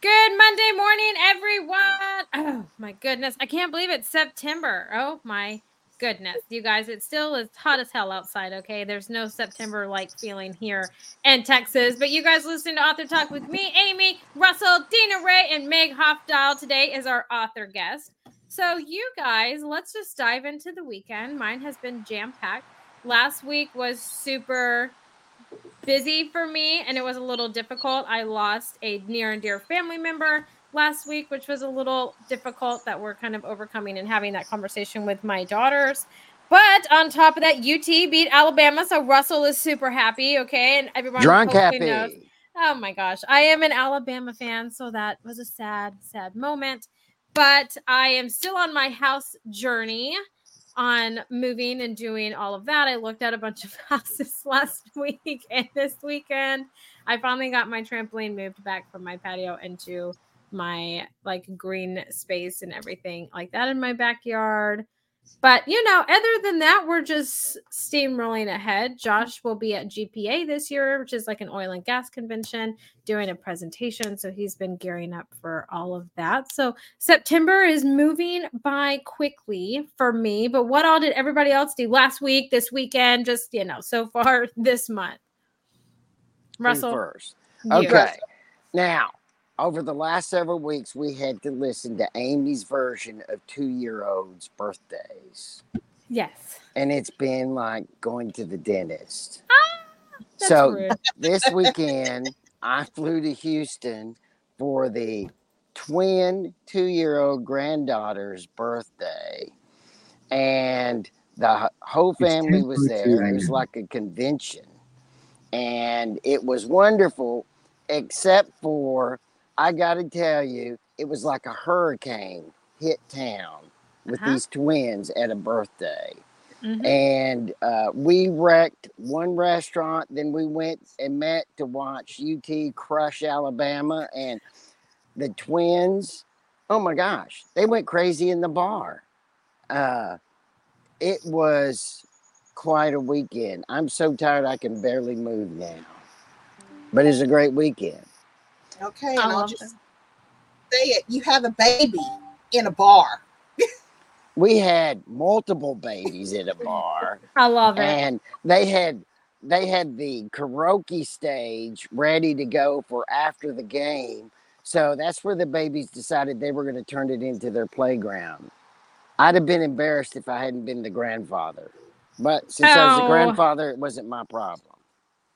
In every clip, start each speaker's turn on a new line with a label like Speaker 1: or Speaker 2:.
Speaker 1: Good Monday morning, everyone. Oh my goodness. I can't believe it's September. Oh my goodness. You guys, it still is hot as hell outside, okay? There's no September like feeling here in Texas. But you guys listen to Author Talk with me, Amy, Russell, Dina Ray, and Meg Hafdahl. Today is our author guest. So, you guys, let's just dive into the weekend. Mine has been jam packed. Last week was super busy for me and it was a little difficult. I lost a near and dear family member last week, which was a little difficult that we're kind of overcoming and having that conversation with my daughters. But on top of that, UT beat Alabama, so Russell is super happy. Okay, and everyone
Speaker 2: drunk happy. Knows.
Speaker 1: Oh my gosh, I am an Alabama fan, so that was a sad, sad moment. But I am still on my house journey on moving and doing all of that. I looked at a bunch of houses last week and this weekend. I finally got my trampoline moved back from my patio into my like green space and everything like that in my backyard. But you know, other than that, we're just steamrolling ahead. Josh will be at GPA this year, which is like an oil and gas convention, doing a presentation. So he's been gearing up for all of that. So September is moving by quickly for me. But what all did everybody else do last week, this weekend, just you know, so far this month? Russell
Speaker 2: first. Okay. Now, over the last several weeks, we had to listen to Amy's version of two year olds' birthdays.
Speaker 1: Yes.
Speaker 2: And it's been like going to the dentist. Ah, so rude. this weekend, I flew to Houston for the twin two year old granddaughter's birthday. And the whole family was there. It was like a convention. And it was wonderful, except for I got to tell you, it was like a hurricane hit town with uh-huh. these twins at a birthday. Mm-hmm. And uh, we wrecked one restaurant. Then we went and met to watch UT crush Alabama. And the twins, oh my gosh, they went crazy in the bar. Uh, it was quite a weekend. I'm so tired I can barely move now. But it's a great weekend.
Speaker 3: Okay, and I'll just say it. You have a baby in a bar.
Speaker 2: we had multiple babies in a bar.
Speaker 1: I love it.
Speaker 2: And they had they had the karaoke stage ready to go for after the game. So that's where the babies decided they were going to turn it into their playground. I'd have been embarrassed if I hadn't been the grandfather. But since oh. I was the oh. grandfather, it wasn't my problem.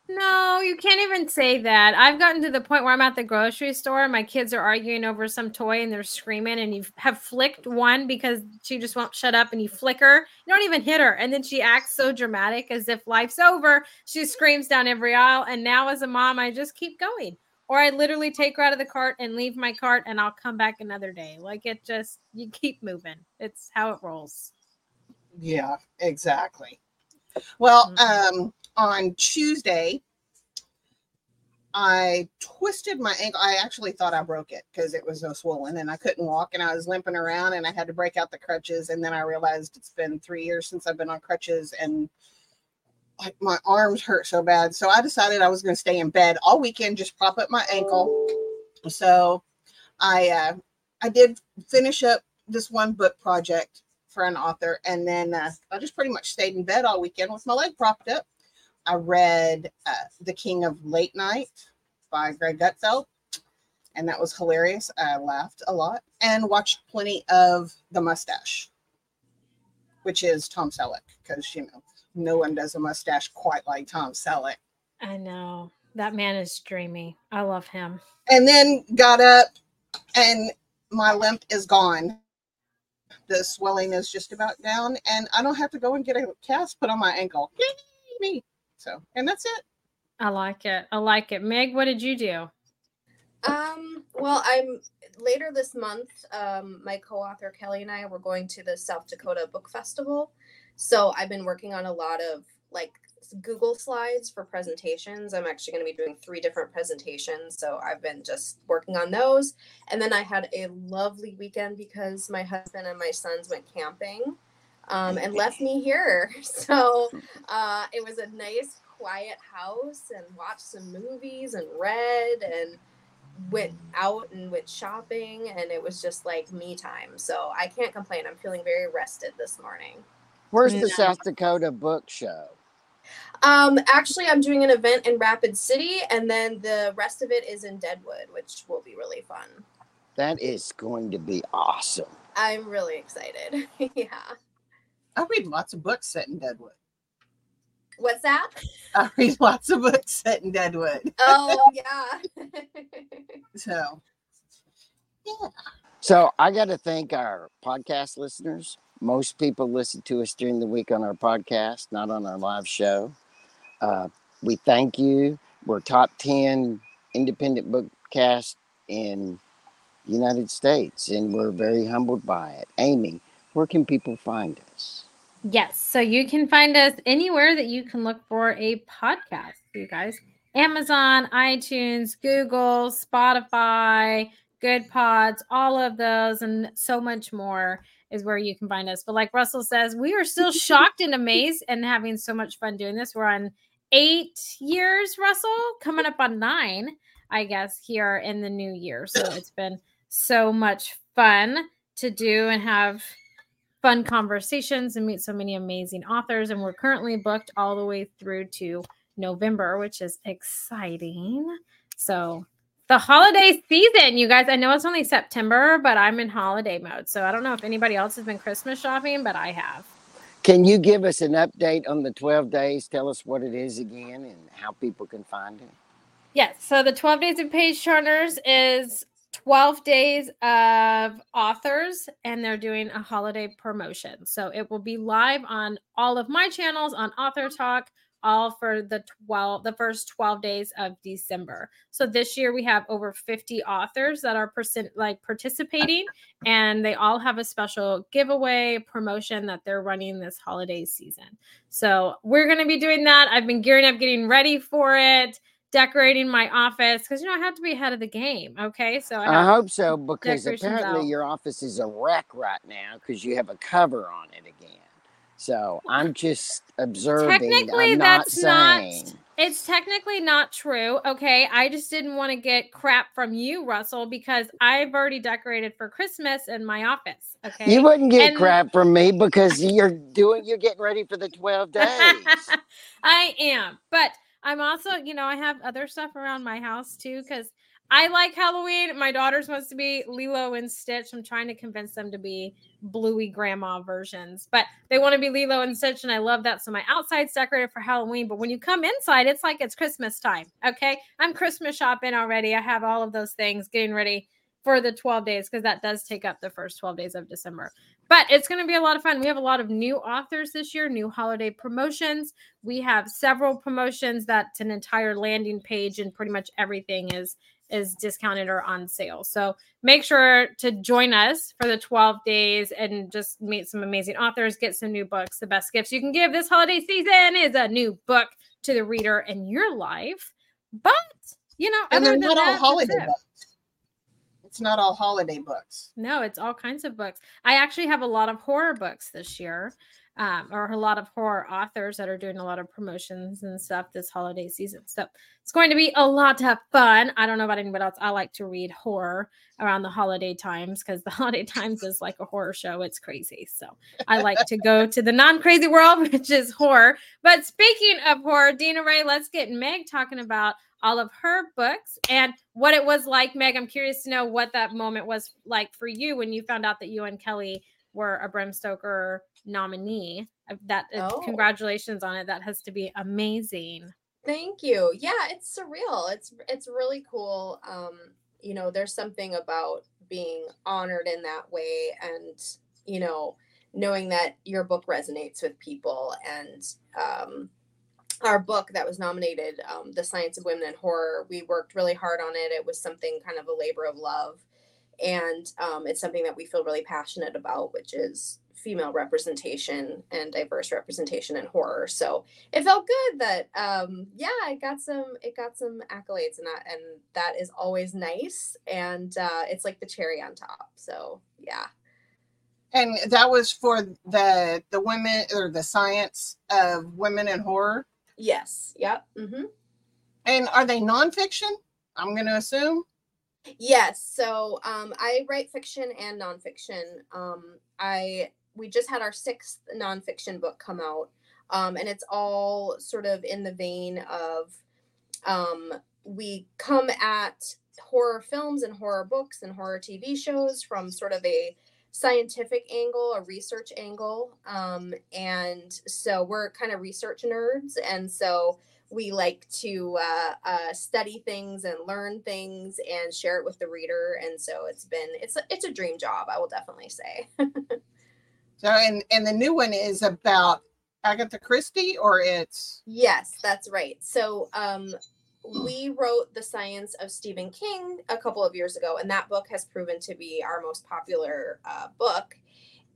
Speaker 1: No, you can't even say that. I've gotten to the point where I'm at the grocery store and my kids are arguing over some toy and they're screaming and you have flicked one because she just won't shut up and you flick her. You don't even hit her. And then she acts so dramatic as if life's over. She screams down every aisle. And now as a mom, I just keep going. Or I literally take her out of the cart and leave my cart and I'll come back another day. Like it just you keep moving. It's how it rolls.
Speaker 3: Yeah, exactly. Well, mm-hmm. um on Tuesday, I twisted my ankle. I actually thought I broke it because it was so swollen and I couldn't walk and I was limping around and I had to break out the crutches. And then I realized it's been three years since I've been on crutches and like my arms hurt so bad. So I decided I was going to stay in bed all weekend, just prop up my ankle. So I, uh, I did finish up this one book project for an author and then uh, I just pretty much stayed in bed all weekend with my leg propped up I read uh, The King of Late Night by Greg Gutfeld, and that was hilarious. I laughed a lot and watched plenty of The Mustache, which is Tom Selleck, because, you know, no one does a mustache quite like Tom Selleck.
Speaker 1: I know. That man is dreamy. I love him.
Speaker 3: And then got up, and my limp is gone. The swelling is just about down, and I don't have to go and get a cast put on my ankle. Yay, me. So, and that's it.
Speaker 1: I like it. I like it. Meg, what did you do?
Speaker 4: Um, well, I'm later this month, um, my co-author Kelly and I were going to the South Dakota Book Festival. So I've been working on a lot of like Google slides for presentations. I'm actually going to be doing three different presentations. So I've been just working on those. And then I had a lovely weekend because my husband and my sons went camping um, and left me here. So uh, it was a nice, quiet house and watched some movies and read. And went out and went shopping and it was just like me time. So I can't complain. I'm feeling very rested this morning.
Speaker 2: Where's the South Dakota Book Show?
Speaker 4: Um, actually, I'm doing an event in Rapid City, and then the rest of it is in Deadwood, which will be really fun.
Speaker 2: That is going to be awesome.
Speaker 4: I'm really excited. yeah.
Speaker 3: I read lots of books set in Deadwood.
Speaker 4: What's that?
Speaker 3: I read lots of books set in Deadwood.
Speaker 4: Oh yeah.
Speaker 3: So, yeah.
Speaker 2: So I got to thank our podcast listeners. Most people listen to us during the week on our podcast, not on our live show. Uh, we thank you. We're top 10 independent book cast in the United States, and we're very humbled by it. Amy, where can people find us?
Speaker 1: Yes. So you can find us anywhere that you can look for a podcast, you guys. Amazon, iTunes, Google, Spotify, Good Pods, all of those, and so much more is where you can find us. But like Russell says, we are still shocked and amazed and having so much fun doing this. We're on eight years, Russell, coming up on nine, I guess, here in the new year. So it's been so much fun to do and have fun conversations and meet so many amazing authors. And we're currently booked all the way through to November, which is exciting. So the holiday season, you guys, I know it's only September, but I'm in holiday mode. So I don't know if anybody else has been Christmas shopping, but I have.
Speaker 2: Can you give us an update on the 12 days? Tell us what it is again and how people can find it.
Speaker 1: Yes. So the 12 days of page turners is 12 days of authors, and they're doing a holiday promotion. So it will be live on all of my channels on Author mm-hmm. Talk, all for the 12 the first 12 days of December. So this year we have over 50 authors that are percent like participating and they all have a special giveaway promotion that they're running this holiday season. So we're going to be doing that. I've been gearing up getting ready for it decorating my office because you know I have to be ahead of the game. Okay, so I,
Speaker 2: I hope so because apparently
Speaker 1: out.
Speaker 2: your office is a wreck right now because you have a cover on it again. So I'm just observing.
Speaker 1: Technically,
Speaker 2: not
Speaker 1: that's not- it's technically not true. Okay, I just didn't want to get crap from you, Russell, because I've already decorated for Christmas in my office. Okay,
Speaker 2: You wouldn't get
Speaker 1: And-
Speaker 2: crap from me because you're doing. You're getting ready for the 12 days.
Speaker 1: I am, but I'm also, you know, I have other stuff around my house too because I like Halloween. My daughter's wants to be Lilo and Stitch. I'm trying to convince them to be bluey grandma versions, but they want to be Lilo and Stitch, and I love that. So my outside's decorated for Halloween, but when you come inside, it's like it's Christmas time. Okay, I'm Christmas shopping already. I have all of those things getting ready for the 12 days because that does take up the first 12 days of December. But it's going to be a lot of fun. We have a lot of new authors this year, new holiday promotions. We have several promotions that's an entire landing page and pretty much everything is is discounted or on sale. So make sure to join us for the 12 days and just meet some amazing authors, get some new books. The best gifts you can give this holiday season is a new book to the reader in your life. But you know,
Speaker 3: and
Speaker 1: other
Speaker 3: they're
Speaker 1: than
Speaker 3: not all
Speaker 1: that,
Speaker 3: holiday books. It's not all holiday books.
Speaker 1: No, it's all kinds of books. I actually have a lot of horror books this year, um, or a lot of horror authors that are doing a lot of promotions and stuff this holiday season. So it's going to be a lot of fun. I don't know about anybody else. I like to read horror around the holiday times because the holiday times is like a horror show. It's crazy. So I like to go to the non crazy world, which is horror. But speaking of horror, Dina Ray, let's get Meg talking about all of her books and what it was like. Meg, I'm curious to know what that moment was like for you when you found out that you and Kelly were a Bram Stoker nominee. That uh,
Speaker 4: Oh.
Speaker 1: congratulations on it. That has to be amazing.
Speaker 4: Thank you. Yeah, it's surreal. It's it's really cool. Um, you know, there's something about being honored in that way and, you know, knowing that your book resonates with people and um our book that was nominated, um, The Science of Women in Horror, we worked really hard on it. It was something kind of a labor of love. And um, it's something that we feel really passionate about, which is female representation and diverse representation in horror. So it felt good that um yeah it got some it got some accolades and that and that is always nice and uh it's like the cherry on top so yeah
Speaker 3: And that was for the the women or the science of women in horror.
Speaker 4: Yes yep hmm
Speaker 3: And are they nonfiction? I'm going to assume.
Speaker 4: Yes. So um, I write fiction and nonfiction. Um, I we just had our sixth nonfiction book come out, um, and it's all sort of in the vein of um, we come at horror films and horror books and horror TV shows from sort of a scientific angle, a research angle. Um, and so we're kind of research nerds. And so we like to uh, uh, study things and learn things and share it with the reader. And so it's been, it's a, it's a dream job, I will definitely say.
Speaker 3: so, and, and the new one is about Agatha Christie or it's?
Speaker 4: Yes, that's right. So um, we wrote The Science of Stephen King a couple of years ago, and that book has proven to be our most popular uh, book.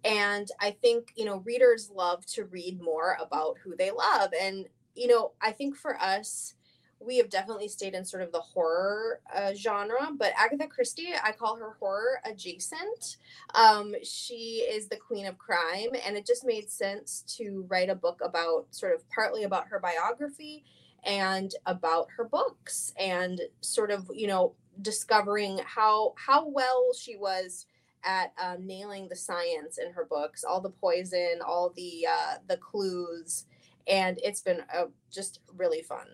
Speaker 4: And I think, you know, readers love to read more about who they love. And, you know, I think for us, we have definitely stayed in sort of the horror uh, genre, but Agatha Christie, I call her horror adjacent. Um, she is the queen of crime, and it just made sense to write a book about sort of partly about her biography and about her books and sort of you know discovering how how well she was at um, nailing the science in her books all the poison all the uh, the clues and it's been uh, just really fun.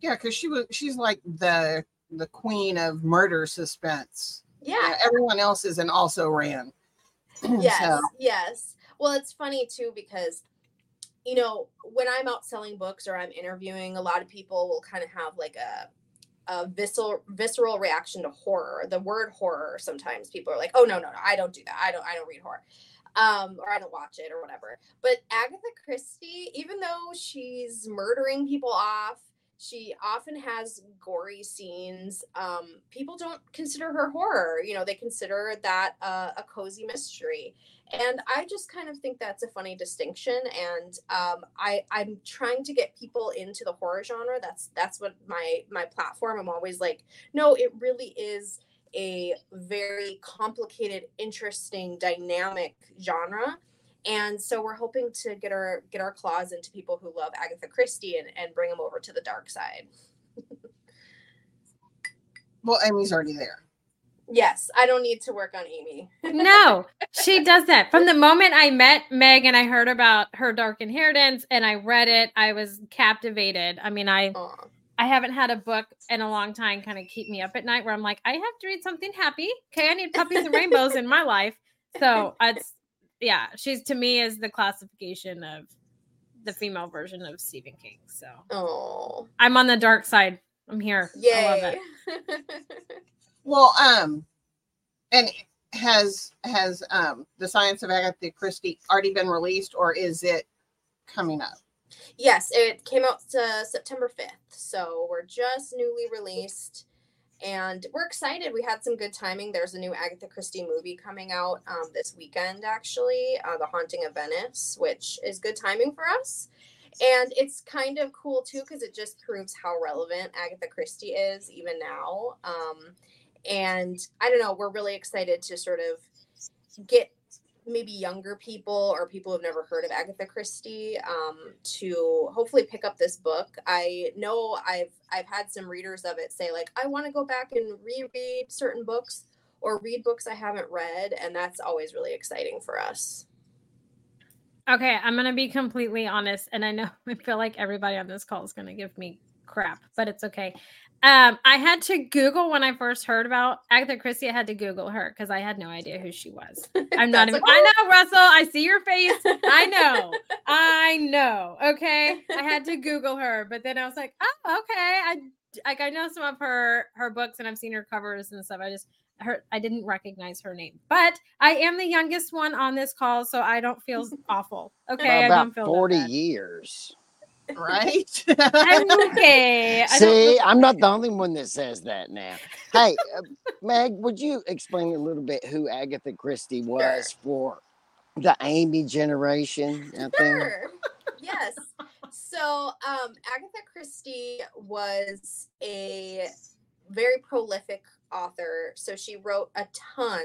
Speaker 3: Yeah because she was she's like the the queen of murder suspense.
Speaker 4: Yeah,
Speaker 3: everyone else is an also ran.
Speaker 4: Yes so. yes. Well it's funny too because you know, when I'm out selling books or I'm interviewing, a lot of people will kind of have like a a visceral visceral reaction to horror. The word horror sometimes people are like, "Oh no, no, no, I don't do that. I don't I don't read horror." Um, or I don't watch it or whatever. But Agatha Christie, even though she's murdering people off, she often has gory scenes. Um, people don't consider her horror. You know, they consider that uh, a cozy mystery and i just kind of think that's a funny distinction and um, I, i'm trying to get people into the horror genre. That's that's what my my platform i'm always like no it really is a very complicated interesting dynamic genre. And so we're hoping to get our get our claws into people who love agatha christie and, and bring them over to the dark side.
Speaker 3: Well amy's already there
Speaker 4: Yes, I don't need to work on Amy.
Speaker 1: no, she does that. From the moment I met Meg and I heard about her dark inheritance and I read it, I was captivated. I mean, I Aww. I haven't had a book in a long time kind of keep me up at night where I'm like, I have to read something happy. Okay, I need puppies and rainbows in my life. So it's yeah, she's to me is the classification of the female version of Stephen King. So
Speaker 4: oh,
Speaker 1: I'm on the dark side. I'm here.
Speaker 4: Yay.
Speaker 3: Well, um, and has has um the Science of Agatha Christie already been released, or is it coming up?
Speaker 4: Yes, it came out September fifth, so we're just newly released, and we're excited. We had some good timing. There's a new Agatha Christie movie coming out um, this weekend, actually, uh, The Haunting of Venice, which is good timing for us. And it's kind of cool too because it just proves how relevant Agatha Christie is even now. Um, and I don't know, we're really excited to sort of get maybe younger people or people who've never heard of Agatha Christie um, to hopefully pick up this book. I know I've I've had some readers of it say like I want to go back and reread certain books or read books I haven't read, and that's always really exciting for us.
Speaker 1: Okay, I'm gonna be completely honest, and I know I feel like everybody on this call is gonna give me crap, but it's okay. Um, I had to Google when I first heard about Agatha Christie. I had to Google her because I had no idea who she was. I'm not even. I know, Russell. I see your face. I know. I know. Okay. I had to Google her, but then I was like, oh, okay. I like I know some of her her books and I've seen her covers and stuff. I just her I didn't recognize her name, but I am the youngest one on this call, so I don't feel awful. Okay,
Speaker 2: about
Speaker 1: I don't feel
Speaker 2: forty years
Speaker 3: right?
Speaker 1: I'm okay.
Speaker 2: See, I'm not the only one that says that now. Hey, uh, Meg, would you explain a little bit who Agatha Christie was sure. for the Amy generation out sure. there?
Speaker 4: Yes. So, um, Agatha Christie was a very prolific author. So she wrote a ton.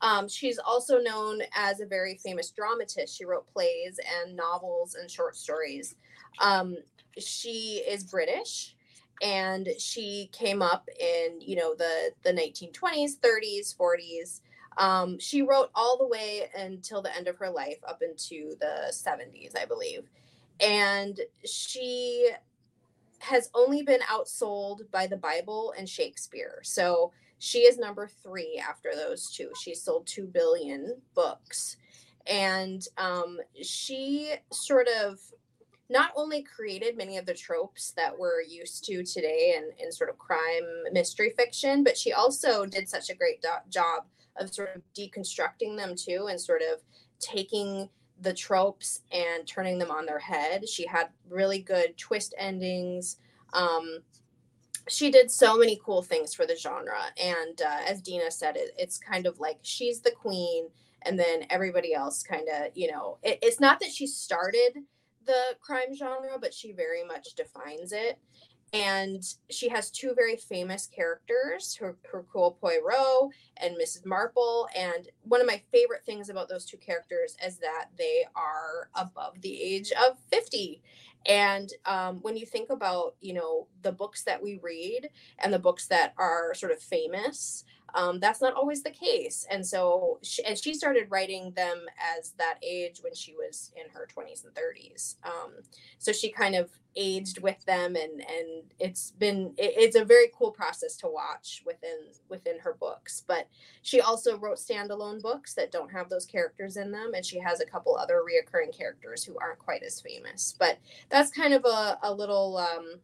Speaker 4: Um, she's also known as a very famous dramatist. She wrote plays and novels and short stories. Um, she is British and she came up in you know the the 1920s 30s 40s um, she wrote all the way until the end of her life up into the 70s i believe. And she has only been outsold by the bible and shakespeare. So she is number three after those two. She sold 2 billion books. And um, she sort of not only created many of the tropes that we're used to today in, in sort of crime mystery fiction, but she also did such a great do- job of sort of deconstructing them too and sort of taking the tropes and turning them on their head. She had really good twist endings. Um, she did so many cool things for the genre. And uh, as Dina said, it, it's kind of like she's the queen, and then everybody else kind of, you know, it, it's not that she started the crime genre, but she very much defines it. And she has two very famous characters, her, Hercule Poirot and Mrs. Marple. And one of my favorite things about those two characters is that they are above the age of 50. And um, when you think about, you know, the books that we read and the books that are sort of famous, um, that's not always the case. And so, she, and she started writing them as that age when she was in her 20s and 30s. Um, so she kind of aged with them, and and it's been it, it's a very cool process to watch within within her books. But she also wrote standalone books that don't have those characters in them, and she has a couple other reoccurring characters who aren't quite as famous. But that's kind of a a little. Um,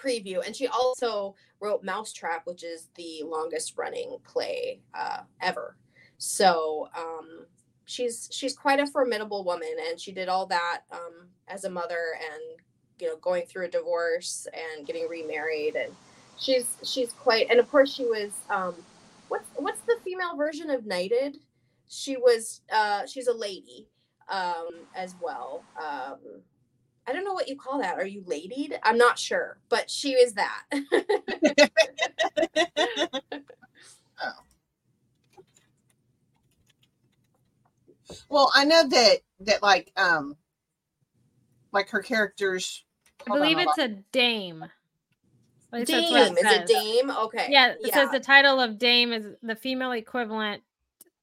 Speaker 4: preview. And she also wrote Mousetrap, which is the longest running play uh, ever. So um, she's she's quite a formidable woman, and she did all that um, as a mother, and you know, going through a divorce and getting remarried, and she's she's quite. And of course, she was um, what's what's the female version of knighted? She was uh, she's a lady um, as well. Um, I don't know what you call that. Are you ladied? I'm not sure, but she is that.
Speaker 3: oh. Well, I know that that like um like her characters.
Speaker 1: I believe it's a dame.
Speaker 4: Dame it is a dame. Okay.
Speaker 1: Yeah, it yeah. says the title of dame is the female equivalent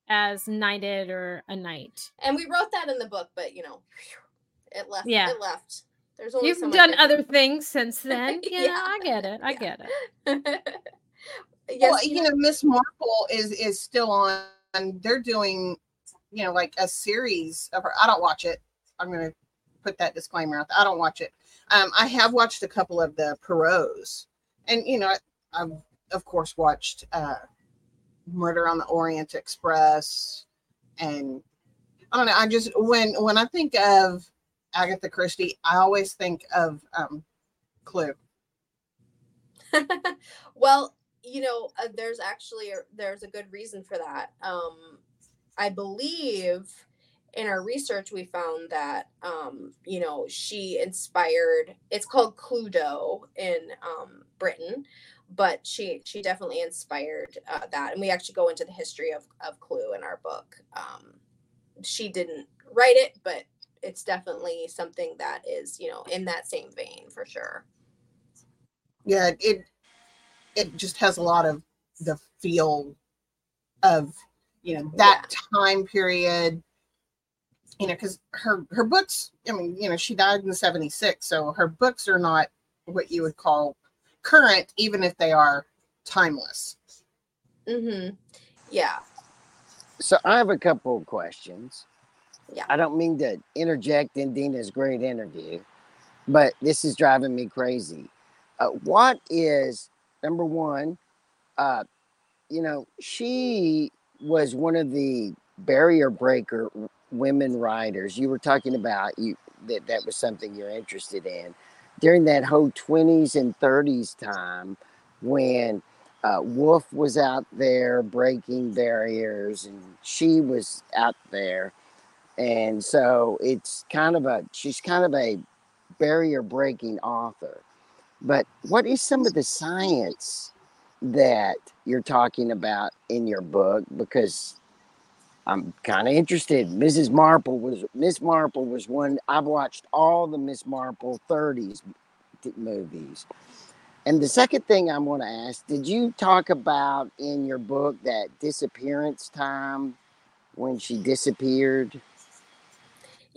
Speaker 1: as knighted or a knight.
Speaker 4: And we wrote that in the book, but you know, it left. Yeah, it left.
Speaker 1: There's only you've so done other things since then. Yeah, yeah, I get it. I yeah. get it.
Speaker 3: yes, well, you know, Miss Marple is is still on. They're doing, you know, like a series of her. I don't watch it. I'm gonna put that disclaimer out. There. I don't watch it. Um, I have watched a couple of the Poirots, and you know, I, I've of course watched uh, Murder on the Orient Express, and I don't know. I just when when I think of Agatha Christie, I always think of um, Clue.
Speaker 4: well, you know, uh, there's actually a, there's a good reason for that. Um, I believe in our research we found that um, you know she inspired. It's called Cluedo in um, Britain, but she she definitely inspired uh, that, and we actually go into the history of of Clue in our book. Um, she didn't write it, but it's definitely something that is you know in that same vein for sure.
Speaker 3: Yeah it it just has a lot of the feel of you know that yeah. time period. You know because her her books i mean you know she died in 76 so her books are not what you would call current even if they are timeless.
Speaker 4: Mm-hmm. Yeah.
Speaker 2: So i have a couple of questions
Speaker 4: yeah.
Speaker 2: I don't mean to interject in Dina's great interview, but this is driving me crazy. Uh, what is number one? Uh, you know, she was one of the barrier breaker women writers. You were talking about you that that was something you're interested in during that whole 20s and 30s time when uh, Woolf was out there breaking barriers and she was out there and so it's kind of a she's kind of a barrier breaking author. But what is some of the science that you're talking about in your book? Because i'm kind of interested. Mrs marple was miss marple was one i've watched all the miss marple 30s movies. And the second thing I want to ask, did you talk about in your book that disappearance time when she disappeared?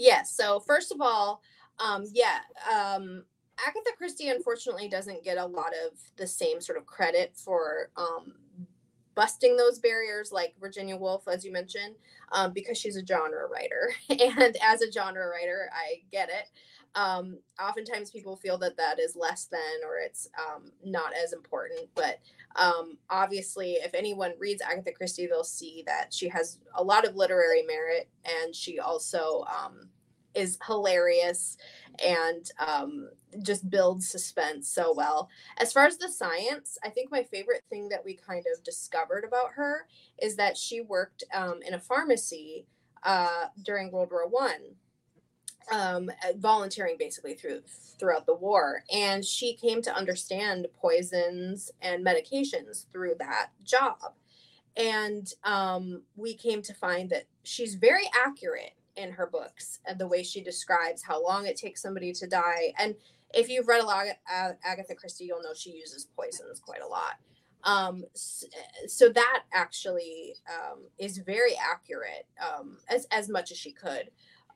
Speaker 4: Yes. So first of all, um, yeah, um, Agatha Christie unfortunately doesn't get a lot of the same sort of credit for um, busting those barriers like Virginia Woolf, as you mentioned, um, because she's a genre writer. and as a genre writer, I get it. Um, oftentimes people feel that that is less than or it's um, not as important. But um, obviously, if anyone reads Agatha Christie, they'll see that she has a lot of literary merit and she also um, is hilarious and um, just builds suspense so well. As far as the science, I think my favorite thing that we kind of discovered about her is that she worked um, in a pharmacy uh, during World War One, um, volunteering basically through throughout the war, and she came to understand poisons and medications through that job. And um, we came to find that she's very accurate in her books and the way she describes how long it takes somebody to die. And if you've read a lot of Agatha Christie, you'll know she uses poisons quite a lot. Um, so that actually um, is very accurate um, as as much as she could.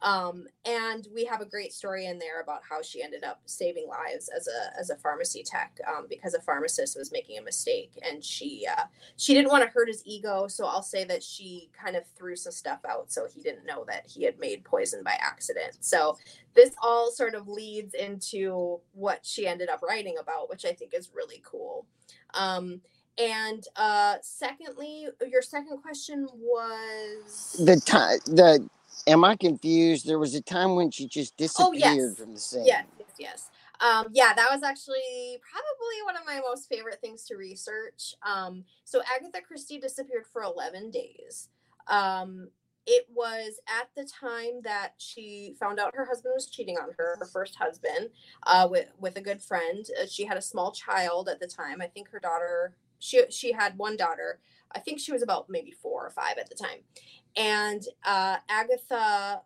Speaker 4: Um, and we have a great story in there about how she ended up saving lives as a as a pharmacy tech um, because a pharmacist was making a mistake and she uh, she didn't want to hurt his ego. So I'll say that she kind of threw some stuff out so he didn't know that he had made poison by accident. So this all sort of leads into what she ended up writing about, which I think is really cool. Um, and uh, secondly, your second question was
Speaker 2: the time the am I confused? There was a time when she just disappeared oh, yes. from the scene.
Speaker 4: Yes, yes, yes. Um, yeah, that was actually probably one of my most favorite things to research. Um, so Agatha Christie disappeared for 11 days. Um, it was at the time that she found out her husband was cheating on her, her first husband, uh, with with a good friend. Uh, she had a small child at the time. I think her daughter. She she had one daughter. I think she was about maybe four or five at the time, and uh, Agatha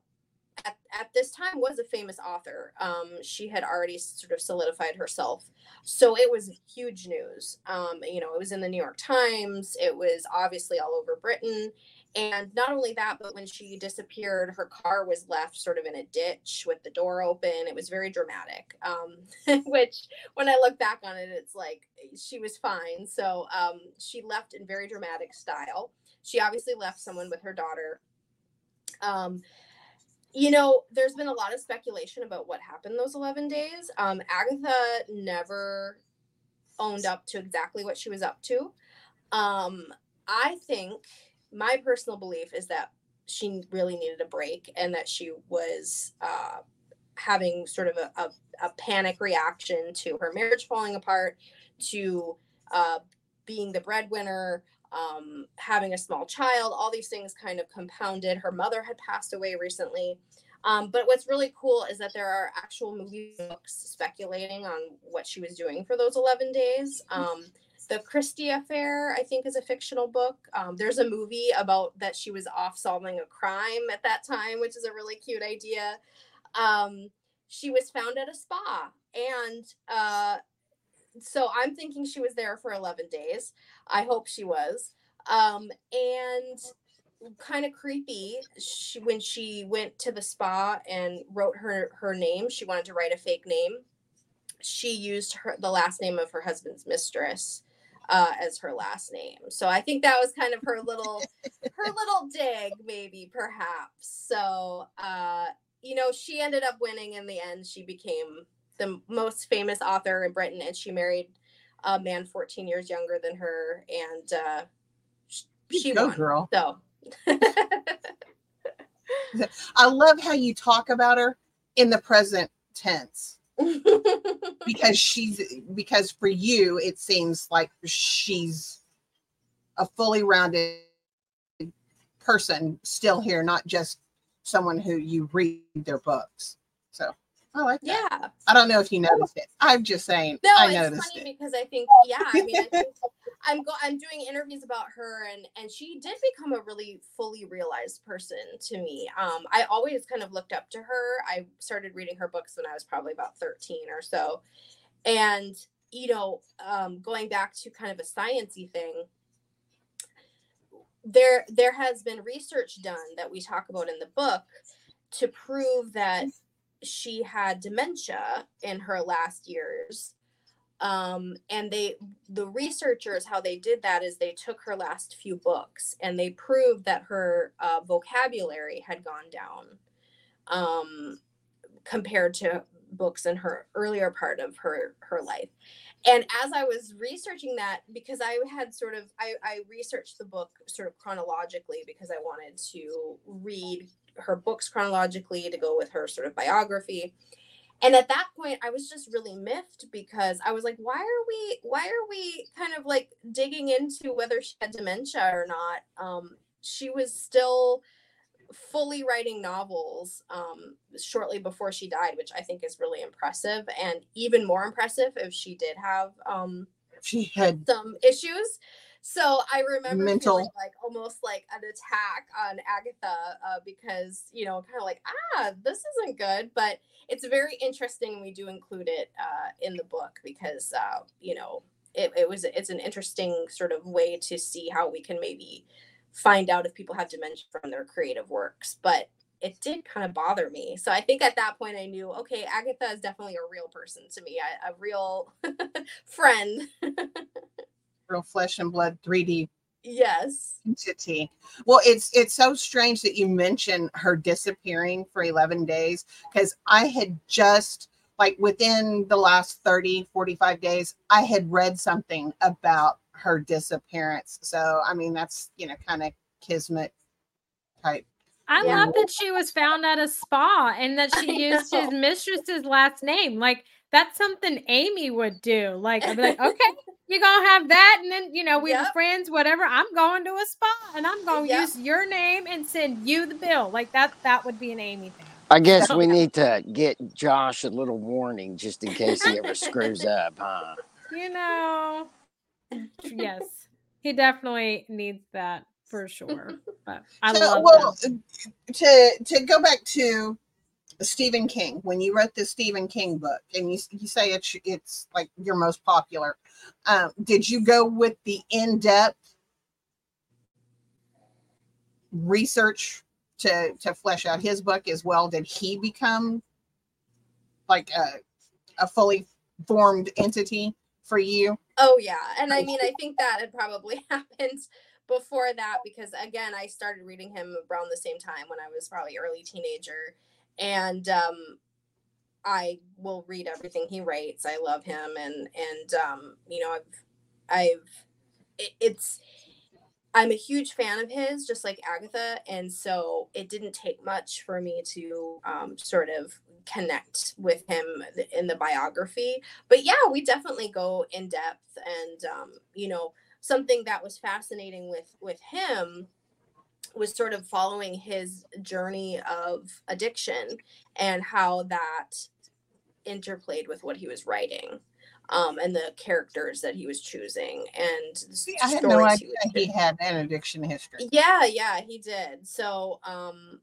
Speaker 4: at, at, this time was a famous author. Um, she had already sort of solidified herself. So it was huge news. Um, you know, it was in the New York Times, it was obviously all over Britain. And not only that, but when she disappeared, her car was left sort of in a ditch with the door open. It was very dramatic, um, which when I look back on it, it's like she was fine. So um, she left in very dramatic style. She obviously left someone with her daughter. Um, you know, there's been a lot of speculation about what happened those 11 days. Um, Agatha never owned up to exactly what she was up to. Um, I think my personal belief is that she really needed a break and that she was uh, having sort of a, a, a, panic reaction to her marriage falling apart, to uh, being the breadwinner, um, having a small child, all these things kind of compounded. Her mother had passed away recently. Um, but what's really cool is that there are actual movie books speculating on what she was doing for those 11 days. Um, the Christie Affair, I think, is a fictional book. Um, there's a movie about that she was off solving a crime at that time, which is a really cute idea. Um, she was found at a spa, and uh, so I'm thinking she was there for 11 days. I hope she was. Um, and kind of creepy she, when she went to the spa and wrote her her name she wanted to write a fake name she used her the last name of her husband's mistress uh, as her last name so i think that was kind of her little her little dig maybe perhaps so uh, you know she ended up winning in the end she became the most famous author in Britain, and she married a man 14 years younger than her, and uh, she
Speaker 3: Go,
Speaker 4: won.
Speaker 3: Girl.
Speaker 4: So
Speaker 3: I love how you talk about her in the present tense. because she's because for you it seems like she's a fully rounded person still here not just someone who you read their books I like that. Yeah. I don't know if you noticed it. I'm just saying.
Speaker 4: No,
Speaker 3: I
Speaker 4: noticed it's funny it. because I think, yeah, I mean, I think I'm go I'm doing interviews about her and and she did become a really fully realized person to me. Um, I always kind of looked up to her. I started reading her books when I was probably about 13 or so. And you know, um, going back to kind of a sciency thing, there there has been research done that we talk about in the book to prove that she had dementia in her last years um, and they the researchers how they did that is they took her last few books and they proved that her uh, vocabulary had gone down um, compared to books in her earlier part of her her life. And as i was researching that because i had sort of I, I researched the book sort of chronologically because i wanted to read her books chronologically to go with her sort of biography. And at that point i was just really miffed because i was like why are we why are we kind of like digging into whether she had dementia or not? Um she was still fully writing novels um shortly before she died which i think is really impressive and even more impressive if she did have um
Speaker 3: she had
Speaker 4: some issues so I remember
Speaker 3: Mental.
Speaker 4: feeling like almost like an attack on Agatha uh, because you know, kind of like ah, this isn't good. But it's very interesting. We do include it uh, in the book because uh, you know it, it was it's an interesting sort of way to see how we can maybe find out if people have dementia from their creative works. But it did kind of bother me. So I think at that point I knew, okay, Agatha is definitely a real person to me, a, a real friend.
Speaker 3: real flesh and blood 3D
Speaker 4: yes.
Speaker 3: entity. Well, it's it's so strange that you mention her disappearing for 11 days because I had just like within the last 30 45 days I had read something about her disappearance. So, I mean, that's, you know, kind of kismet type.
Speaker 1: I
Speaker 4: Yeah.
Speaker 1: love that she was found at a spa and that she used his mistress's last name. Like that's something Amy would do. Like I'd be like, okay, you're gonna have that, and then you know we were friends, whatever. I'm going to a spa and I'm gonna
Speaker 4: Yep.
Speaker 1: use your name and send you the bill. Like that. That would be an Amy thing.
Speaker 2: I guess
Speaker 1: So-
Speaker 2: we need to get Josh a little warning just in case he ever screws up, huh?
Speaker 1: You know, yes, he definitely needs that for sure. But I
Speaker 3: So,
Speaker 1: love
Speaker 3: well,
Speaker 1: that.
Speaker 3: Uh, to to go back to Stephen King, when you wrote the Stephen King book, and you you say it's it's like your most popular, um, did you go with the in depth research to to flesh out his book as well? Did he become like a a fully formed entity for you?
Speaker 4: Oh yeah, and I mean, I think that had probably happened before that because again, I started reading him around the same time when I was probably early teenager, and um, I will read everything he writes. I love him, and and um, you know, I've I've it, it's I'm a huge fan of his, just like Agatha, and so it didn't take much for me to um, sort of connect with him in the biography but yeah we definitely go in depth and um, you know something that was fascinating with with him was sort of following his journey of addiction and how that interplayed with what he was writing um, and the characters that he was choosing and
Speaker 3: See, I had no idea
Speaker 4: was
Speaker 3: he had an addiction history.
Speaker 4: Yeah, yeah, he did. So, um,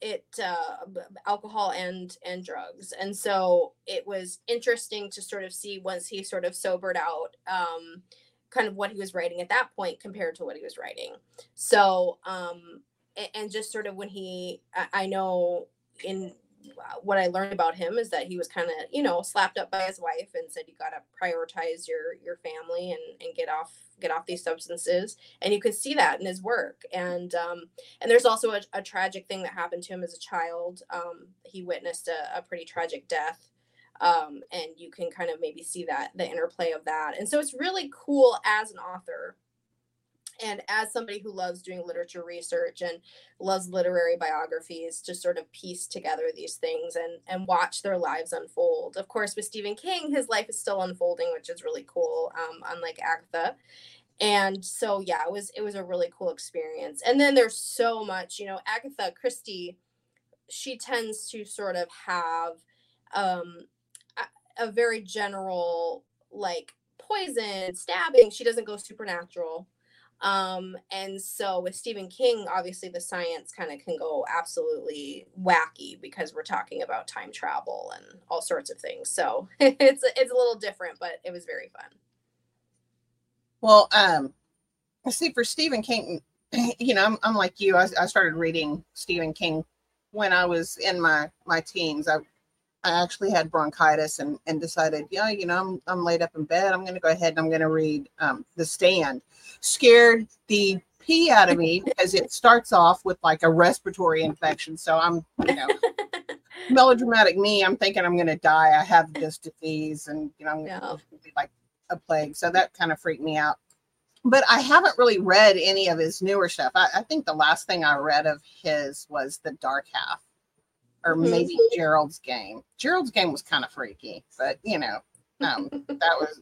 Speaker 4: it uh, alcohol and and drugs, and so it was interesting to sort of see once he sort of sobered out, um, kind of what he was writing at that point compared to what he was writing. So, um, a- and, just sort of when he, I, I know in uh, what I learned about him is that he was kind of, you know, slapped up by his wife and said you got to prioritize your your family and and get off get off these substances. And you could see that in his work. And um and there's also a, a tragic thing that happened to him as a child. Um he witnessed a, a pretty tragic death um and you can kind of maybe see that the interplay of that. And so it's really cool as an author and as somebody who loves doing literature research and loves literary biographies to sort of piece together these things and and watch their lives unfold. Of course with stephen king his life is still unfolding which is really cool um, unlike agatha. And so yeah it was it was a really cool experience. And then there's so much you know agatha christie she tends to sort of have um a, very general like poison stabbing she doesn't go supernatural Um, and so with Stephen King, obviously the science kind of can go absolutely wacky because we're talking about time travel and all sorts of things. So it's it's a little different, but it was very fun.
Speaker 3: Well, um, see for Stephen King, you know, I'm, I'm like you. I, I started reading Stephen King when I was in my my teens. I I actually had bronchitis and and decided, yeah, you know, I'm I'm laid up in bed. I'm going to go ahead and I'm going to read um, The Stand. Scared the pee out of me because it starts off with like a respiratory infection. So I'm, you know, melodramatic me. I'm thinking I'm going to die. I have this disease, and you know, I'm going to be like a plague. So that kind of freaked me out but I haven't really read any of his newer stuff. I, I, think the last thing I read of his was The Dark Half, or mm-hmm. maybe Gerald's Game. Gerald's Game was kind of freaky, but you know, um, that was.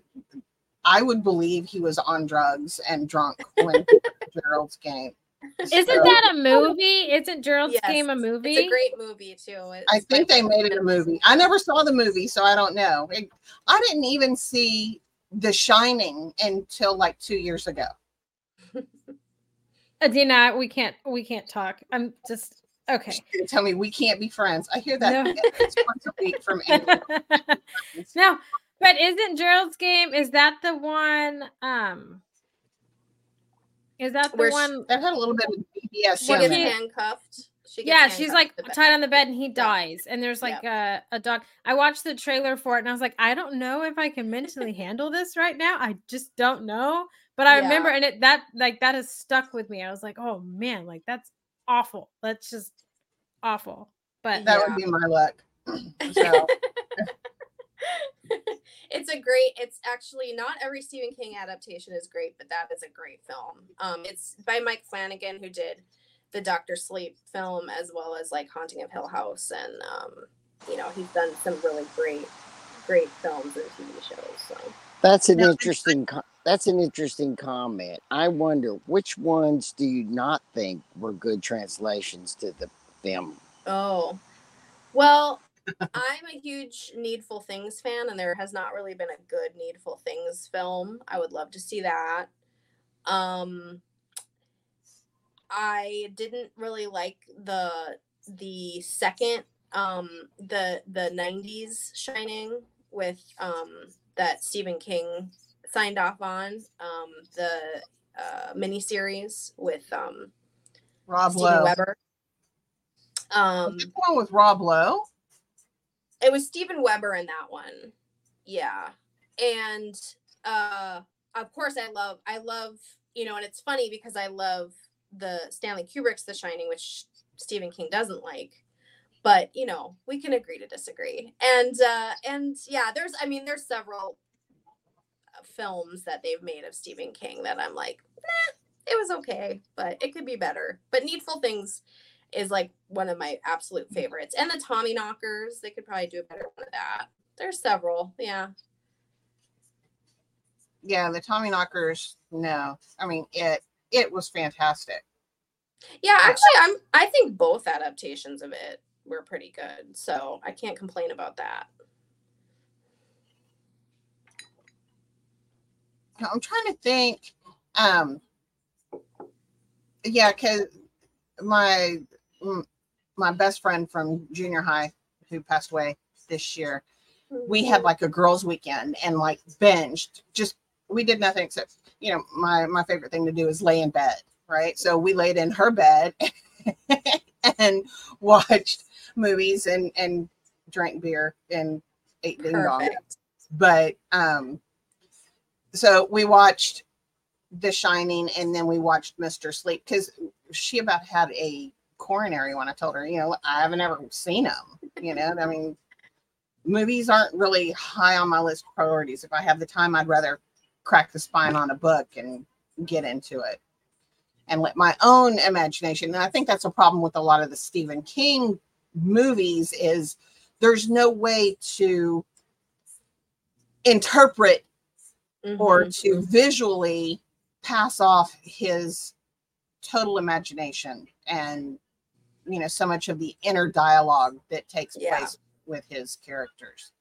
Speaker 3: I would believe he was on drugs and drunk when Gerald's Game.
Speaker 1: Isn't so, that a movie? Isn't Gerald's yes, Game a movie?
Speaker 4: It's a great movie too. It's
Speaker 3: I think they made it a movie. I never saw the movie, so I don't know. I didn't even see the Shining until like two years ago.
Speaker 1: Adina, we can't we can't talk. I'm just okay.
Speaker 3: tell me we can't be friends. I hear that no. once a week from
Speaker 1: No, but isn't Gerald's game? Is that the one? Um, is that the Where one
Speaker 3: that had a little bit of BBS?
Speaker 4: She gets handcuffed.
Speaker 1: She yeah, she's like tied on the bed and he dies. And there's like a, a dog. I watched the trailer for it and I was like, I don't know if I can mentally handle this right now. I just don't know. But I yeah. remember and it that like that has stuck with me. I was like, oh man, like that's awful. That's just awful. But
Speaker 3: that yeah. would be my luck. So
Speaker 4: it's a great it's actually not every stephen king adaptation is great but that is a great film um it's by mike flanagan who did the Doctor Sleep film as well as like Haunting of Hill House, and um, you know he's done some really great, great films and TV shows. So
Speaker 2: that's an interesting. That's an interesting comment. I wonder which ones do you not think were good translations to the film?
Speaker 4: Oh, well, I'm a huge Needful Things fan, and there has not really been a good Needful Things film. I would love to see that. Um, I didn't really like the the second um the the 90s shining with um that Stephen King signed off on um the uh miniseries with um
Speaker 3: Rob Steven Lowe. Weber. Um the one with Rob Lowe.
Speaker 4: It was Steven Weber in that one. Yeah. And uh of course I love I love you know and it's funny because I love the Stanley Kubrick's The Shining, which Stephen King doesn't like. But you know, we can agree to disagree. And uh, and yeah, there's I mean, there's several films that they've made of Stephen King that I'm like, nah, it was okay, but it could be better. But Needful Things is like one of my absolute favorites. And the Tommy Knockers, they could probably do a better one of that. There's several, yeah.
Speaker 3: Yeah, the Tommy Knockers, no. I mean, it it was fantastic.
Speaker 4: Yeah, actually, I'm. I think both adaptations of it were pretty good, so I can't complain about that.
Speaker 3: I'm trying to think. Um, yeah, because my my best friend from junior high who passed away this year, we had mm-hmm. like a girls' weekend and like binged. Just we did nothing except you know, my my favorite thing to do is lay in bed, right? So we laid in her bed and watched movies and and drank beer and ate ding dong. But um, so we watched The Shining and then we watched Mr. Sleep because she about had a coronary when I told her, you know, I haven't ever seen them. You know, I mean, movies aren't really high on my list of priorities. If I have the time, I'd rather crack the spine on a book and get into it and let my own imagination and i think that's a problem with a lot of the stephen king movies is there's no way to interpret mm-hmm. or to visually pass off his total imagination and you know so much of the inner dialogue that takes yeah. place with his characters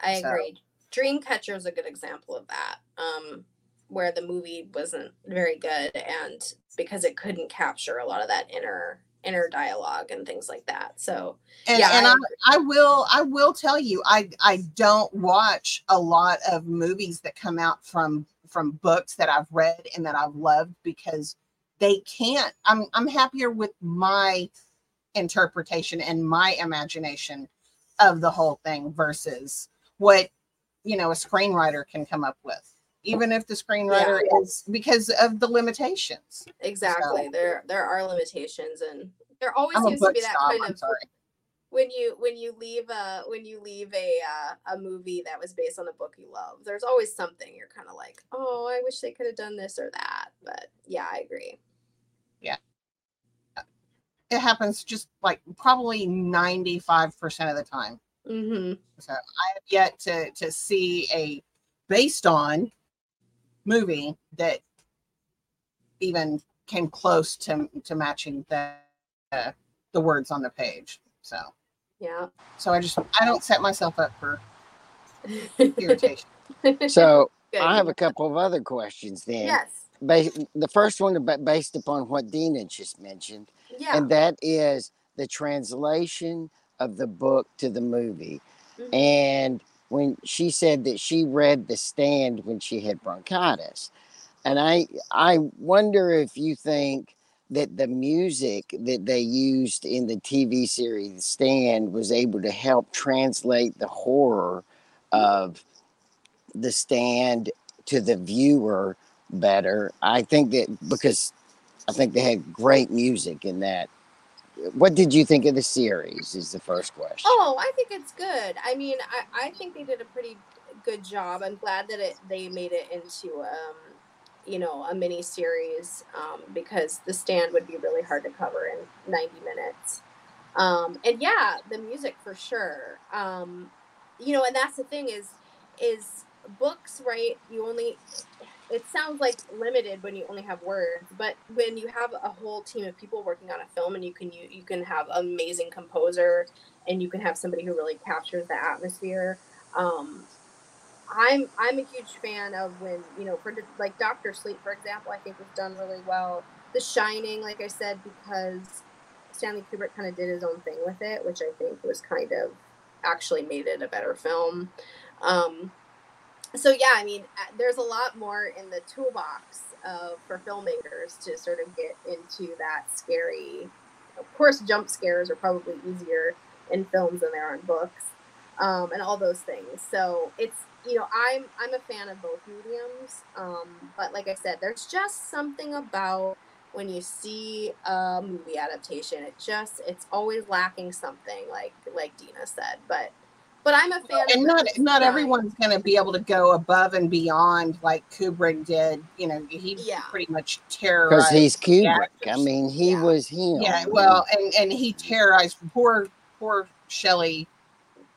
Speaker 4: i so. agree Dreamcatcher is a good example of that. Um, where the movie wasn't very good and because it couldn't capture a lot of that inner inner dialogue and things like that. So
Speaker 3: and,
Speaker 4: yeah,
Speaker 3: and
Speaker 4: I,
Speaker 3: I, I will I will tell you I I don't watch a lot of movies that come out from from books that I've read and that I've loved because they can't I'm I'm happier with my interpretation and my imagination of the whole thing versus what you know a screenwriter can come up with even if the screenwriter
Speaker 4: Yeah.
Speaker 3: is because of the limitations
Speaker 4: exactly
Speaker 3: So-
Speaker 4: there there are limitations and there always
Speaker 3: i'm
Speaker 4: seems to be that
Speaker 3: snob
Speaker 4: kind
Speaker 3: i'm
Speaker 4: of
Speaker 3: sorry
Speaker 4: when you when you leave a when you leave a uh, a movie that was based on a book you love there's always something you're kind of like oh i wish they could have done this or that but yeah i agree Yeah.
Speaker 3: it happens just like probably 95% of the time
Speaker 4: mm-hmm.
Speaker 3: So I have yet to to see a based on movie that even came close to to matching the uh, the words on the page. So
Speaker 4: yeah
Speaker 3: so I just I don't set myself up for irritation.
Speaker 2: So
Speaker 4: Good.
Speaker 2: I have a couple of other questions then.
Speaker 4: yes
Speaker 2: Ba- the first one based upon what Dina just mentioned,
Speaker 4: yeah
Speaker 2: and that is the translation of the book to the movie.
Speaker 4: Mhm.
Speaker 2: And when she said that she read The Stand when she had bronchitis, and I I wonder if you think that the music that they used in the TV series The Stand was able to help translate the horror of The Stand to the viewer better. I think that because I think they had great music in that. What did you think of the series? Is the first question.
Speaker 4: Oh, I think it's good. I mean, I, I think they did a pretty good job. I'm glad that it they made it into um, you know, a mini series um, because the stand would be really hard to cover in 90 minutes. Um, and yeah, the music for sure. Um, you know, and that's the thing is is books, right? You only it sounds like limited when you only have words, but when you have a whole team of people working on a film and you can you, you can have amazing composer and you can have somebody who really captures the atmosphere. Um, I'm I'm a huge fan of when you know for like Doctor Sleep for example I think was done really well. The Shining, like I said, because Stanley Kubrick kind of did his own thing with it, which I think was kind of actually made it a better film. Um, so yeah, I mean, uh, there's a lot more in the toolbox uh, for filmmakers to sort of get into that scary. Of course, jump scares are probably easier in films than they are in books, um, and all those things. So it's you know I'm I'm a fan of both mediums, um, but like I said, there's just something about when you see a movie adaptation, it just it's always lacking something, like like Dina said, but but I'm a fan.
Speaker 3: and
Speaker 4: of
Speaker 3: not not
Speaker 4: design.
Speaker 3: everyone's going to be able to go above and beyond like Kubrick did. You know, he
Speaker 4: Yeah.
Speaker 3: pretty much terrorized Because
Speaker 2: he's Kubrick. I mean, he
Speaker 4: Yeah.
Speaker 2: was him.
Speaker 3: yeah, well, and and he terrorized poor poor Shelley.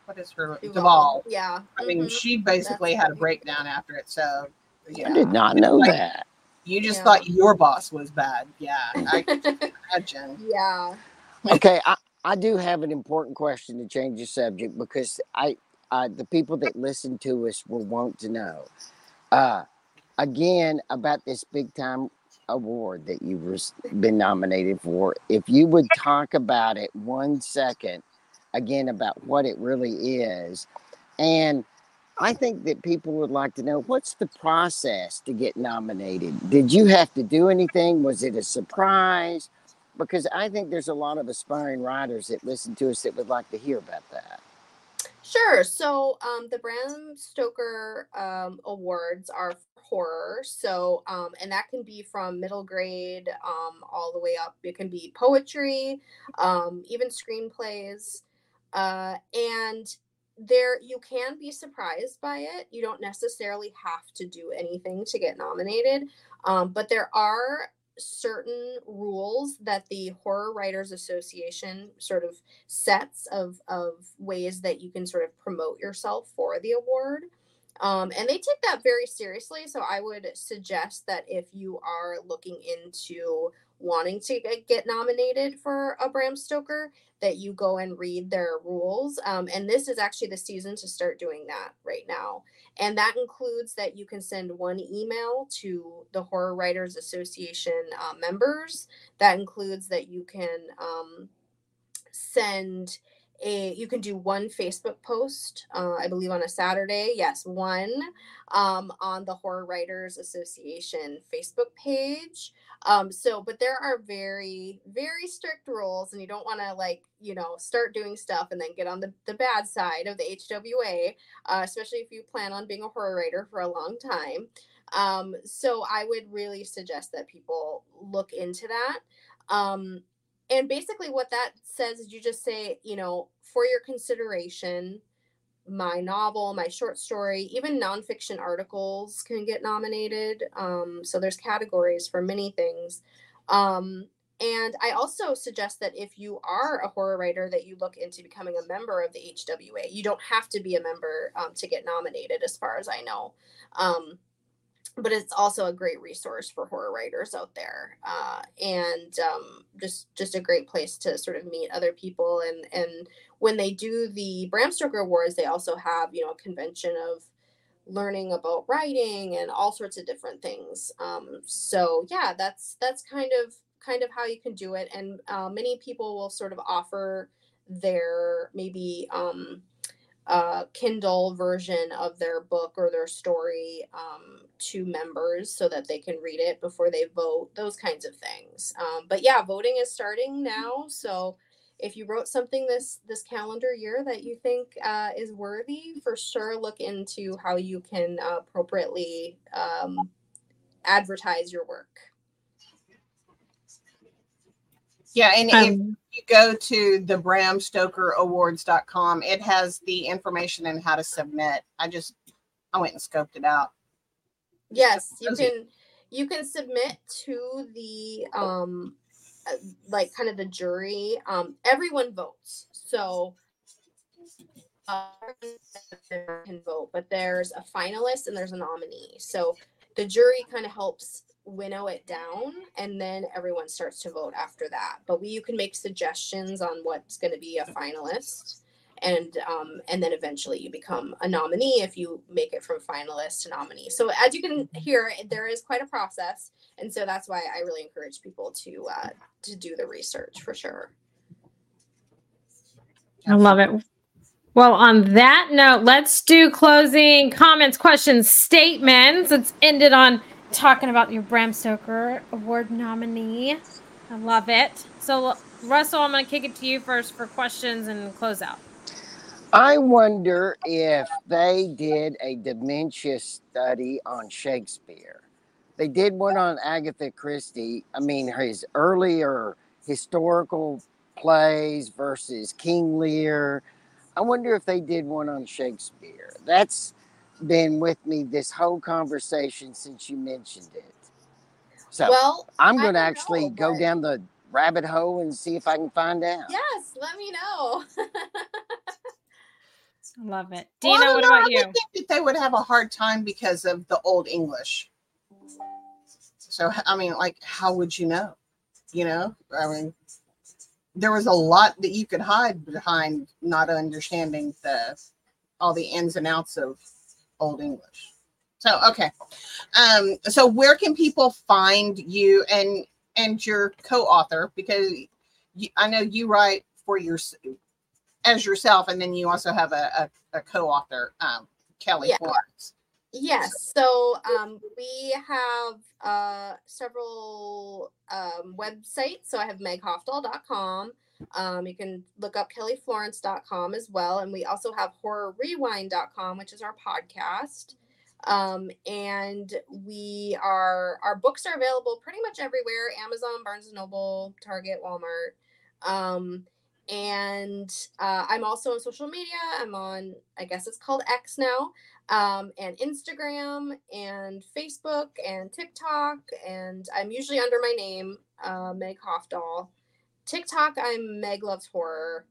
Speaker 3: What is her Duvall?
Speaker 4: Yeah.
Speaker 3: I mean,
Speaker 4: mhm.
Speaker 3: she basically
Speaker 4: That's
Speaker 3: had a
Speaker 4: right.
Speaker 3: breakdown after it. So, yeah.
Speaker 2: I
Speaker 3: yeah,
Speaker 2: did not know
Speaker 3: Like-
Speaker 2: that.
Speaker 3: you just
Speaker 4: Yeah.
Speaker 3: thought your boss was bad. Yeah, I can imagine.
Speaker 4: yeah.
Speaker 2: Okay, I, I do have an important question to change the subject because I, the people that listen to us will want to know. Uh, again about this big time award that you've been nominated for. If you would talk about it one second, again about what it really is, and I think that people would like to know what's the process to get nominated. Did you have to do anything? Was it a surprise? Because I think there's a lot of aspiring writers that listen to us that would like to hear about that.
Speaker 4: Sure. So um, the Bram Stoker um, awards are horror. So um, and that can be from middle grade um, all the way up. It can be poetry, um, even screenplays, uh, and there you can be surprised by it. You don't necessarily have to do anything to get nominated, um, but there are certain rules that the horror writers association sort of sets of of ways that you can sort of promote yourself for the award Um, and they take that very seriously. So I would suggest that if you are looking into wanting to get nominated for a Bram Stoker, that you go and read their rules. Um, and this is actually the season to start doing that right now. And that includes that you can send one email to the Horror Writers Association uh, members. That includes that you can um, send a you can do one facebook post uh, i believe on a saturday yes one um, on the horror writers association facebook page um, so but there are very very strict rules and you don't want to like you know start doing stuff and then get on the, the bad side of the hwa uh, especially if you plan on being a horror writer for a long time. Um, so i would really suggest that people look into that. Um, and basically what that says is you just say you know for your consideration my novel my short story even nonfiction articles can get nominated. Um, so there's categories for many things. Um, and i also suggest that if you are a horror writer that you look into becoming a member of the hwa you don't have to be a member um, to get nominated as far as i know. Um, but it's also a great resource for horror writers out there uh, and um, just just a great place to sort of meet other people and and when they do the bram stoker awards they also have you know a convention of learning about writing and all sorts of different things um, so yeah that's that's kind of kind of how you can do it and uh, many people will sort of offer their maybe um, uh, Kindle version of their book or their story um, to members so that they can read it before they vote, those kinds of things. Um, but yeah, voting is starting now. So if you wrote something this this calendar year that you think uh, is worthy, for sure look into how you can uh, appropriately um, advertise your work.
Speaker 3: Yeah, and um, if you go to the Bram Stoker Awards.com, it has the information and how to submit. I just I went and scoped it out.
Speaker 4: Yes, you can you can submit to the um uh, like kind of the jury. Um everyone votes. So uh, can vote, but there's a finalist and there's a nominee. So the jury kind of helps winnow it down and then everyone starts to vote after that. But we, you can make suggestions on what's going to be a finalist and um, and then eventually you become a nominee if you make it from finalist to nominee. So as you can hear there is quite a process and so that's why i really encourage people to uh, to do the research for sure.
Speaker 1: I love it. Well, on that note, let's do closing comments, questions, statements. Let's end it on talking about your Bram Stoker Award nominee. I love it. So, Russell, I'm going to kick it to you first for questions and close out.
Speaker 2: I wonder if they did a dementia study on Shakespeare. They did one on Agatha Christie. I mean, his earlier historical plays versus King Lear. I wonder if they did one on Shakespeare. That's been with me this whole conversation since you mentioned it. So well, I'm going to actually know, go down the rabbit hole and see if I can find out.
Speaker 4: Yes, let me know.
Speaker 1: Love it. Dina, well, what know, about you? I think
Speaker 3: that they would have a hard time because of the old English. So, I mean, like, how would you know? You know, I mean, there was a lot that you could hide behind not understanding the all the ins and outs of Old English. So okay, um, so where can people find you and and your co-author? Because you, I know you write for your as yourself, and then you also have a, a, a co-author, um, Kelly yeah. Florence.
Speaker 4: Yes. So um, we have uh, several um, websites. So I have meghafdahl.com. Um, you can look up kellyflorence.com as well. And we also have horrorrewind.com, which is our podcast. Um, and we are, our books are available pretty much everywhere Amazon, Barnes and Noble, Target, Walmart. Um, and uh, I'm also on social media. I'm on, I guess it's called X now, um, and Instagram and Facebook and TikTok. And I'm usually under my name, uh, Meg Hafdahl. TikTok, I'm Meg Loves Horror.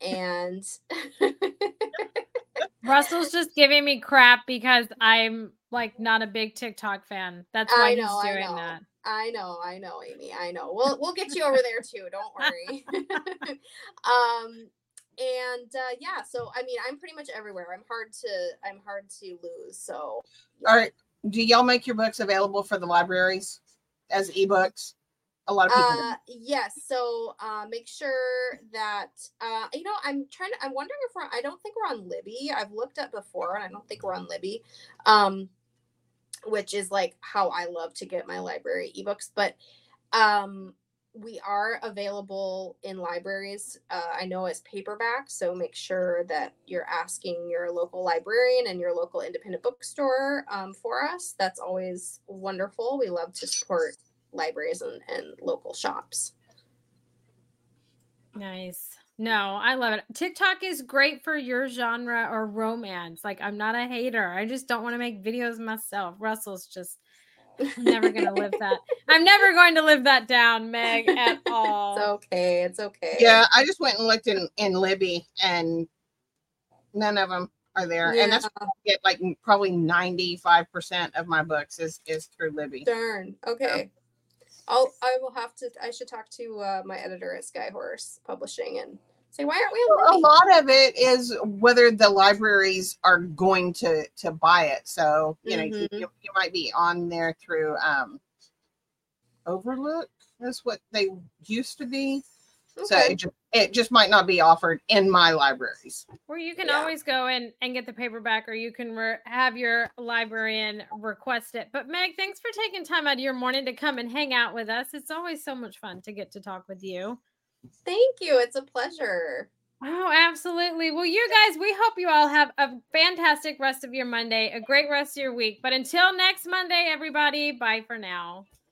Speaker 4: And
Speaker 1: Russell's just giving me crap because I'm like not a big TikTok fan. That's why
Speaker 4: I know,
Speaker 1: he's
Speaker 4: I
Speaker 1: doing
Speaker 4: know.
Speaker 1: that.
Speaker 4: I know, I know, Amy. I know. We'll we'll get you over there too. Don't worry. um, and uh, yeah, so I mean, I'm pretty much everywhere. I'm hard to I'm hard to lose. So
Speaker 3: All right. Do y'all make your books available for the libraries as ebooks? A lot of people.
Speaker 4: Uh, yes. So uh, make sure that uh, you know. I'm trying to. I'm wondering if we're. I don't think we're on Libby. I've looked up before, and I don't think we're on Libby, um, which is like how I love to get my library ebooks. But um, we are available in libraries. Uh, I know as paperback, so make sure that you're asking your local librarian and your local independent bookstore um, for us. That's always wonderful. We love to support libraries and, and local shops.
Speaker 1: Nice. No, I love it. TikTok is great for your genre or romance. Like, I'm not a hater. I just don't want to make videos myself. Russell's just never going to live that. I'm never going to live that down, Meg, at all.
Speaker 4: It's okay. It's okay.
Speaker 3: yeah, I just went and looked in in Libby, and none of them are there. And that's where I get like probably ninety five percent of my books is is through Libby.
Speaker 4: darn. Okay. I'll I will have to I should talk to uh, my editor at Skyhorse Publishing and say why aren't we
Speaker 3: Well, a lot of it is whether the libraries are going to to buy it. So you know you, you, you might be on there through um OverDrive. That's what they used to be. So
Speaker 4: Okay.
Speaker 3: it just it just might not be offered in my libraries.
Speaker 1: Where you can
Speaker 4: Yeah.
Speaker 1: always go and, and get the paperback, or you can re- have your librarian request it. But Meg, thanks for taking time out of your morning to come and hang out with us. It's always so much fun to get to talk with you.
Speaker 4: Thank you. It's a pleasure.
Speaker 1: Oh, absolutely. Well, you guys, we hope you all have a fantastic rest of your Monday, a great rest of your week. But until next Monday, everybody, bye for now.